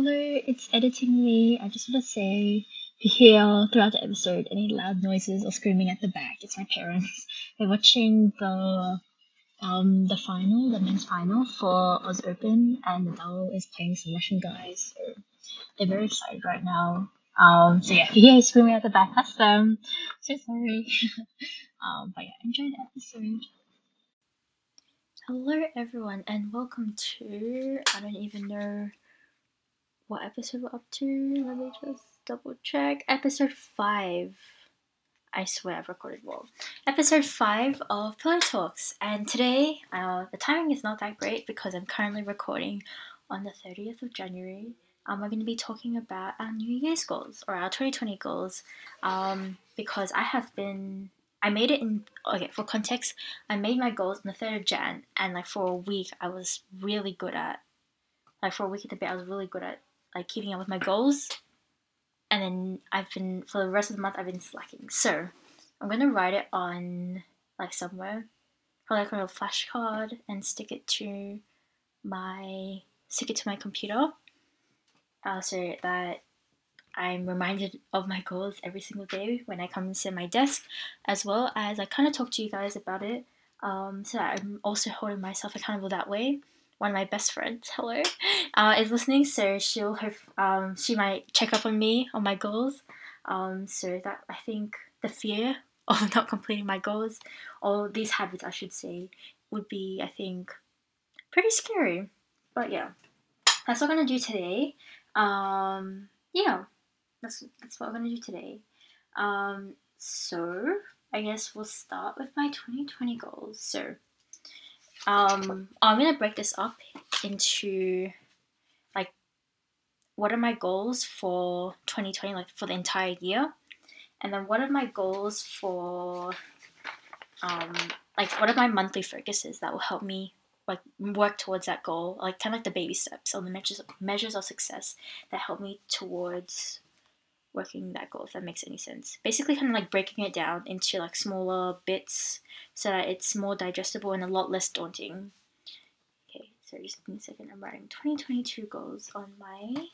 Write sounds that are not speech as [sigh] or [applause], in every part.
Hello, it's editing me. I just want to say if you hear throughout the episode any loud noises or screaming at the back, it's my parents. [laughs] They're watching the um the final, the men's final for Oz Open, and Nadal is playing some Russian guys. So they're very excited right now. Um, so yeah, if you hear screaming at the back, that's them. [laughs] So sorry. [laughs] um, but yeah, enjoy the episode. Hello, everyone, and welcome to I don't even know what episode we're up to. Let me just double check. Episode 5. I swear I've recorded well. Episode 5 of Pillow Talks. And today, uh, the timing is not that great because I'm currently recording on the 30th of January. Um, we're going to be talking about our New Year's goals or our 2020 goals um, because I have been. I made it in. Okay, for context, I made my goals on the 3rd of Jan, and like for a week, I was really good at. Like for a week at the bit, I was really good at like keeping up with my goals. And then I've been for the rest of the month I've been slacking. So I'm gonna write it on like somewhere, probably like on a flashcard and stick it to my stick it to my computer, uh, so that I'm reminded of my goals every single day when I come to my desk, as well as I kind of talk to you guys about it. Um, so I'm also holding myself accountable that way one of my best friends, hello, uh, is listening. So she'll have um, she might check up on me on my goals. Um, so that I think the fear [laughs] of not completing my goals, or these habits, I should say, would be I think pretty scary. But yeah, that's what I'm gonna do today. Um, yeah, that's that's what I'm gonna do today. Um, so I guess we'll start with my 2020 goals. So um, I'm gonna break this up into like what are my goals for 2020, like for the entire year, and then what are my goals for um, like what are my monthly focuses that will help me like work towards that goal, like kind of like the baby steps or the measures measures of success that help me towards working that goal if that makes any sense. Basically kind of like breaking it down into like smaller bits so that it's more digestible and a lot less daunting. Okay so just give me a second. I'm writing 2022 goals on my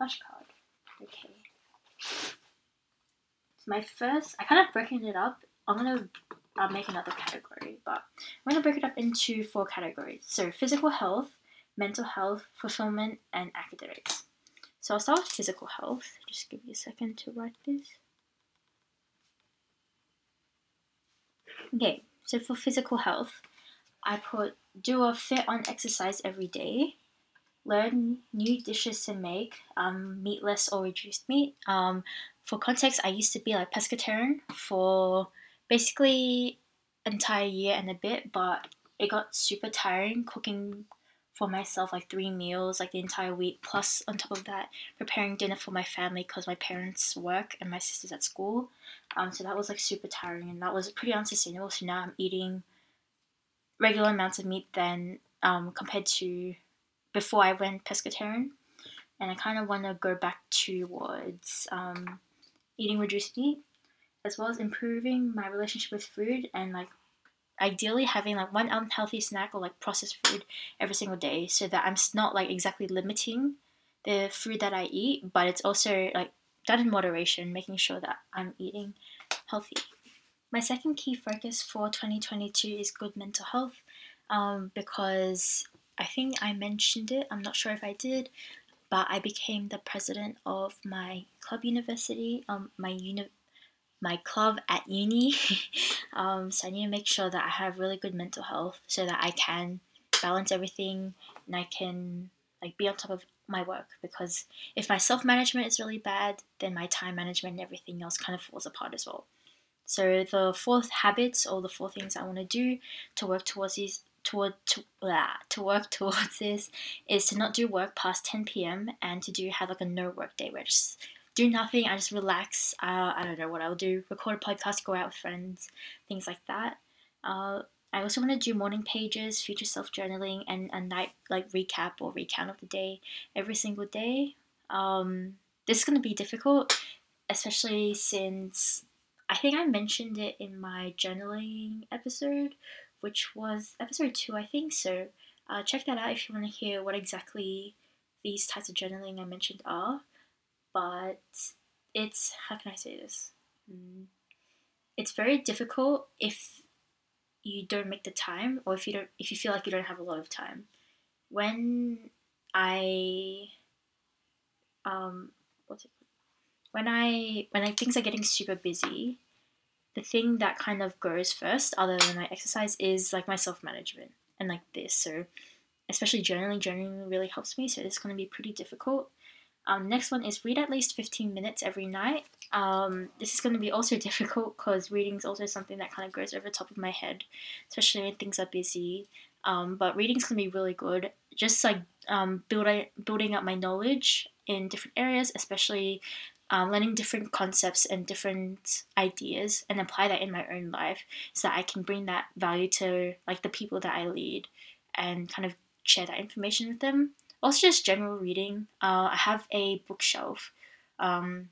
flashcard okay. So my first i kind of broken it up. I'm gonna I'll make another category, but I'm going to break it up into four categories. So, physical health, mental health, fulfillment, and academics. So I'll start with physical health. Just give you a second to write this. Okay, so for physical health, I put do a fit on exercise every day, learn new dishes to make, um, meatless or reduced meat. Um, for context, I used to be like pescatarian for basically entire year and a bit, but it got super tiring cooking for myself like three meals like the entire week plus on top of that preparing dinner for my family because my parents work and my sister's at school. Um, so that was like super tiring and that was pretty unsustainable. So now i'm eating regular amounts of meat then um, compared to before i went pescatarian. And i kind of want to go back towards um, eating reduced meat as well as improving my relationship with food and like ideally having like one unhealthy snack or like processed food every single day so that I'm not like exactly limiting the food that I eat, but it's also like done in moderation, making sure that I'm eating healthy. My second key focus for 2022 is good mental health um, because I think I mentioned it, I'm not sure if I did, but I became the president of my club university, um, my uni- my club at uni. [laughs] um, so I need to make sure that I have really good mental health so that I can balance everything and I can like be on top of my work because if my self management is really bad, then my time management and everything else kind of falls apart as well. So the fourth habits or the four things I want to do to work towards these toward to, blah, to work [laughs] towards this is to not do work past 10 p.m. and to do have like a no work day where just do nothing. I just relax. Uh, I don't know what I'll do. Record a podcast, go out with friends, things like that. Uh, I also want to do morning pages, future self journaling, and a night like recap or recount of the day every single day. Um, this is going to be difficult, especially since I think I mentioned it in my journaling episode, which was episode two, I think. So Uh, check that out if you want to hear what exactly these types of journaling I mentioned are. But it's how can I say this? Mm. It's very difficult if you don't make the time, or if you don't, if you feel like you don't have a lot of time. When I, um, what's it? When I when I things are getting super busy, the thing that kind of goes first, other than my exercise, is like my self management and like this. So, especially journaling, journaling really helps me. So it's going to be pretty difficult. Um, next one is read at least 15 minutes every night. Um, this is going to be also [laughs] difficult because reading is also something that kind of goes over the top of my head, especially when things are busy. Um, but reading's going to be really good. Just like um, building building up my knowledge in different areas, especially um, learning different concepts and different ideas and apply that in my own life so that I can bring that value to like the people that I lead and kind of share that information with them. Also, just general reading. Uh, I have a bookshelf, um,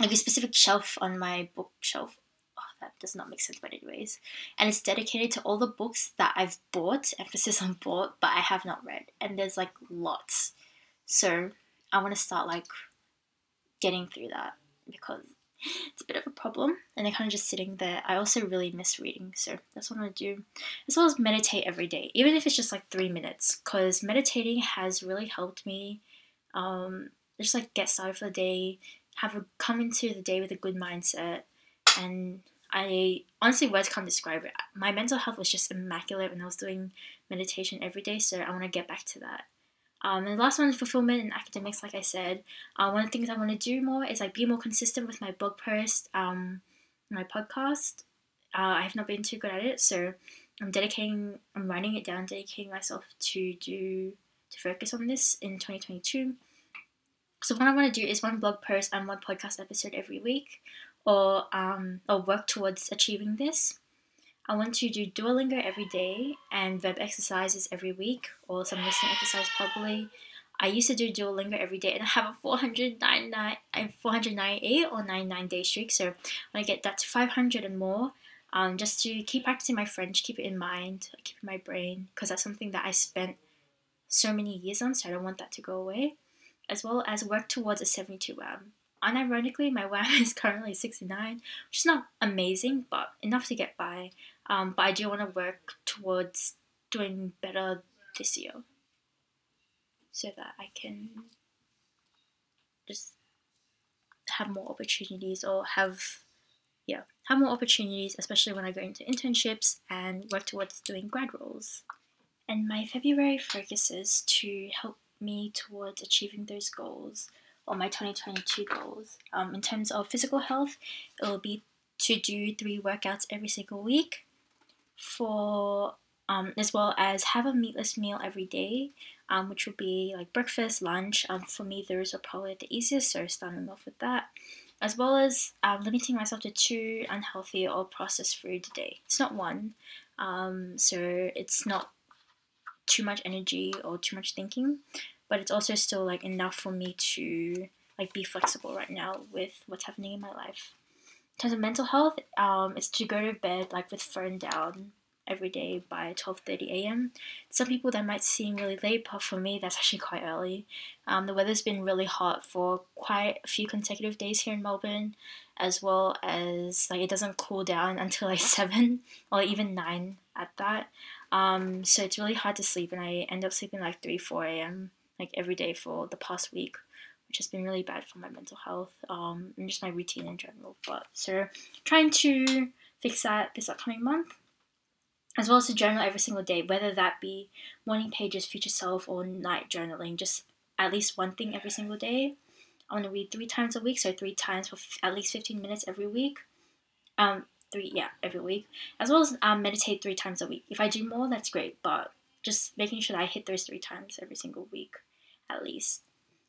like a specific shelf on my bookshelf. Oh, that does not make sense, but anyways, and it's dedicated to all the books that I've bought. [laughs] Emphasis on bought, but I have not read, and there's like lots. So I want to start like getting through that because it's a bit of a problem and they're kind of just sitting there. I also really miss reading, so that's what I'm gonna do. As well as meditate every day, even if it's just like three minutes, because meditating has really helped me um, just like get started for the day, have a come into the day with a good mindset, and I honestly words can't describe it. My mental health was just immaculate when I was doing meditation every day, so I want to get back to that. Um, and the last one is fulfillment and academics, like I said. Uh, one of the things I want to do more is like be more consistent with my blog post, um, my podcast. Uh, I have not been too good at it, so I'm dedicating, I'm writing it down, dedicating myself to do to focus on this in 2022. So what I want to do is one blog post and one podcast episode every week, or um, or work towards achieving this. I want to do Duolingo every day and verb exercises every week or some listening exercise probably. I used to do Duolingo every day and I have a 499, 498 or 99 day streak. So I when I get that to 500 and more, um, just to keep practicing my French, keep it in mind, keep it in my brain, because that's something that I spent so many years on, so I don't want that to go away. As well as work towards a 72 WAM. Unironically, my WAM [laughs] is currently 69, which is not amazing, but enough to get by. Um, but I do want to work towards doing better this year. So that I can just have more opportunities or have yeah have more opportunities especially when I go into internships and work towards doing grad roles. And my February focuses to help me towards achieving those goals or my 2022 goals um, in terms of physical health it will be to do three workouts every single week for um, as well as have a meatless meal every day, um, which will be like breakfast, lunch. Um, for me, those are probably the easiest, so starting off with that, as well as um, limiting myself to two unhealthy or processed food a day. It's not one, um, so it's not too much energy or too much thinking, but it's also still like enough for me to like be flexible right now with what's happening in my life in terms of mental health, um, it's to go to bed like with phone down every day by 12:30 a.m. Some people that might seem really late, but for me that's actually quite early. Um, the weather's been really hot for quite a few consecutive days here in Melbourne, as well as like it doesn't cool down [laughs] until like seven or even nine at that. Um, so it's really hard to sleep, and I end up sleeping like 3 4 a.m. like every day for the past week which has been really bad for my mental health um, and just my routine in general. But so trying to fix that this upcoming month, as well as to journal every single day, whether that be morning pages, future self, or night journaling, just at least one thing every single day. I want to read three times a week, so three times for f- at least 15 minutes every week. Um, three, yeah, every week. As well as um, meditate three times a week. If I do more, that's great, but just making sure that I hit those three times every single week, at least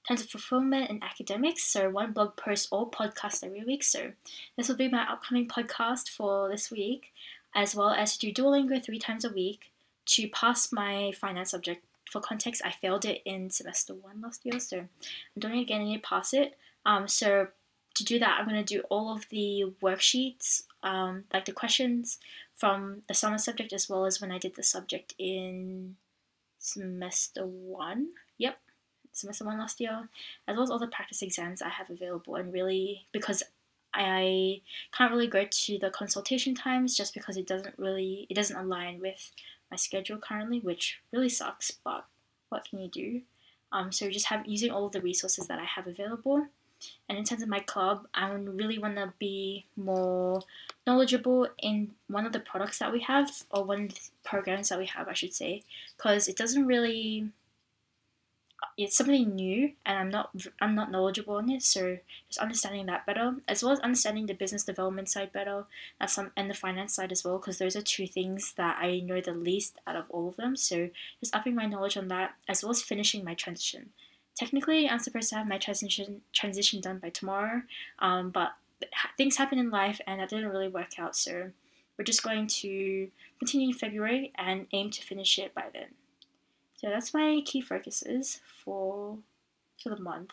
terms of fulfillment and academics. So one blog post or podcast every week. So this will be my upcoming podcast for this week, as well as to do Duolingo three times a week to pass my finance subject. For context, I failed it in semester one last year, so I'm doing it again and need to pass it. Um, so to do that, I'm going to do all of the worksheets, um, like the questions from the summer subject, as well as when I did the subject in semester one. Yep, semester one last year, as well as all the practice exams I have available. And really, because I can't really go to the consultation times just because it doesn't really it doesn't align with my schedule currently, which really sucks. But what can you do? Um, so just have using all the resources that I have available. And in terms of my club, I really want to be more knowledgeable in one of the products that we have, or one of the programs that we have, I should say, because it doesn't really it's something new and I'm not I'm not knowledgeable in it so just understanding that better as well as understanding the business development side better that's some and the finance side as well because those are two things that I know the least out of all of them so just upping my knowledge on that as well as finishing my transition. Technically I'm supposed to have my transition transition done by tomorrow um, but things happen in life and that didn't really work out so we're just going to continue in February and aim to finish it by then so that's my key focuses for for the month.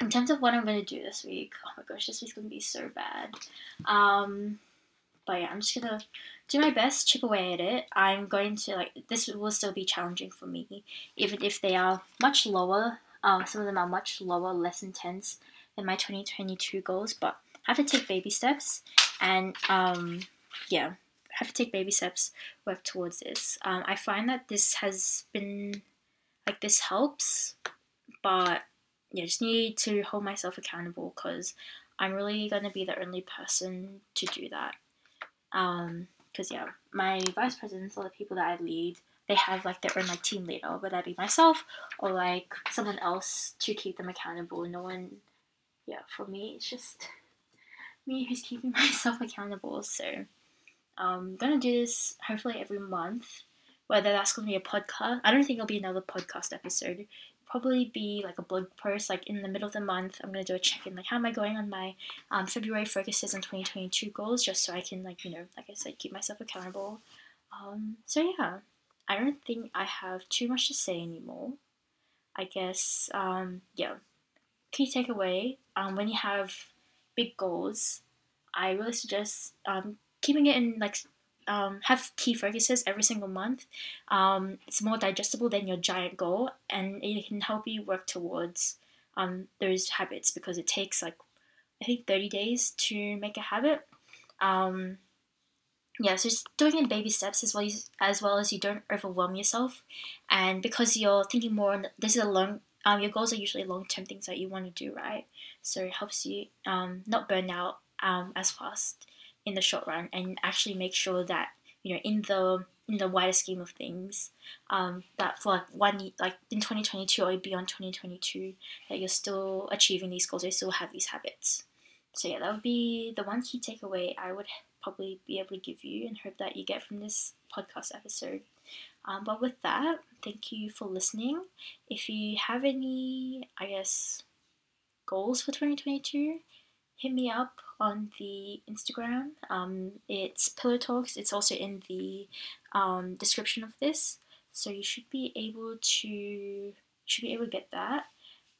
In terms of what I'm going to do this week, oh my gosh, this week's going to be so bad. Um, but yeah, I'm just to do my best, chip away at it. I'm going to, like, this will still be challenging for me, even if they are much lower. Um, some of them are much lower, less intense than my 2022 goals, but I have to take baby steps. And um, yeah, have to take baby steps work towards this. Um, I find that this has been like this helps, but yeah, just need to hold myself accountable because I'm really gonna be the only person to do that. Um, because yeah, my vice presidents or the people that I lead, they have like their own like team leader, whether that be myself or like someone else to keep them accountable. No one, yeah, for me it's just [laughs] me who's keeping [laughs] myself accountable. So I'm gonna do this hopefully every month. Whether that's gonna be a podcast, I don't think it'll be another podcast episode. Probably be like a blog post, like in the middle of the month. I'm gonna do a check in, like how am I going on my um, February focuses and 2022 goals, just so I can like you know, like I said, keep myself accountable. Um, so yeah, I don't think I have too much to say anymore. I guess um, yeah. Key takeaway: um, when you have big goals, I really suggest um, keeping it in like um, have key focuses every single month. Um, it's more digestible than your giant goal, and it can help you work towards um, those habits because it takes like I think thirty days to make a habit. Um, yeah, so just doing it in baby steps as well as, as well as you don't overwhelm yourself, and because you're thinking more. On, this is a long. Um, your goals are usually long term things that you want to do, right? So it helps you um, not burn out as fast in the short run and actually make sure that you know in the in the wider scheme of things um, that for like one like in 2022 or beyond 2022 that you're still achieving these goals you still have these habits. So yeah that would be the one key takeaway i would probably be able to give you and hope that you get from this podcast episode. Um, but with that thank you for listening. If you have any i guess goals for 2022 hit me up on the Instagram. Um, it's Pillow Talks. It's also in the um, description of this, so you should be able to should be able to get that.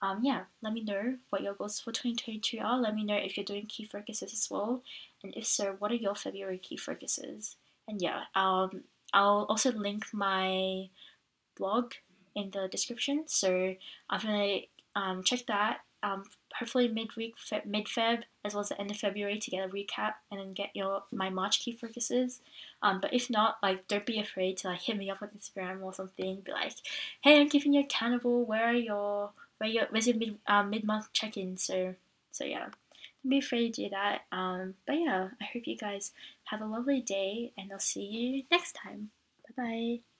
Um, yeah, let me know what your goals for 2022 are. Let me know if you're doing key focuses as well, and if so, what are your February key focuses? And yeah, um, I'll also link my blog in the description, so I'm gonna um, check that um, hopefully midweek, fe- mid Feb, as well as the end of February to get a recap and then get your my March key focuses. Um, but if not, like don't be afraid to like hit me up on Instagram or something. Be like, hey, I'm keeping you a accountable. Where are your where your where's your mid um, mid month check in? So so yeah, don't be afraid to do that. Um, but yeah, I hope you guys have a lovely day and I'll see you next time. Bye bye.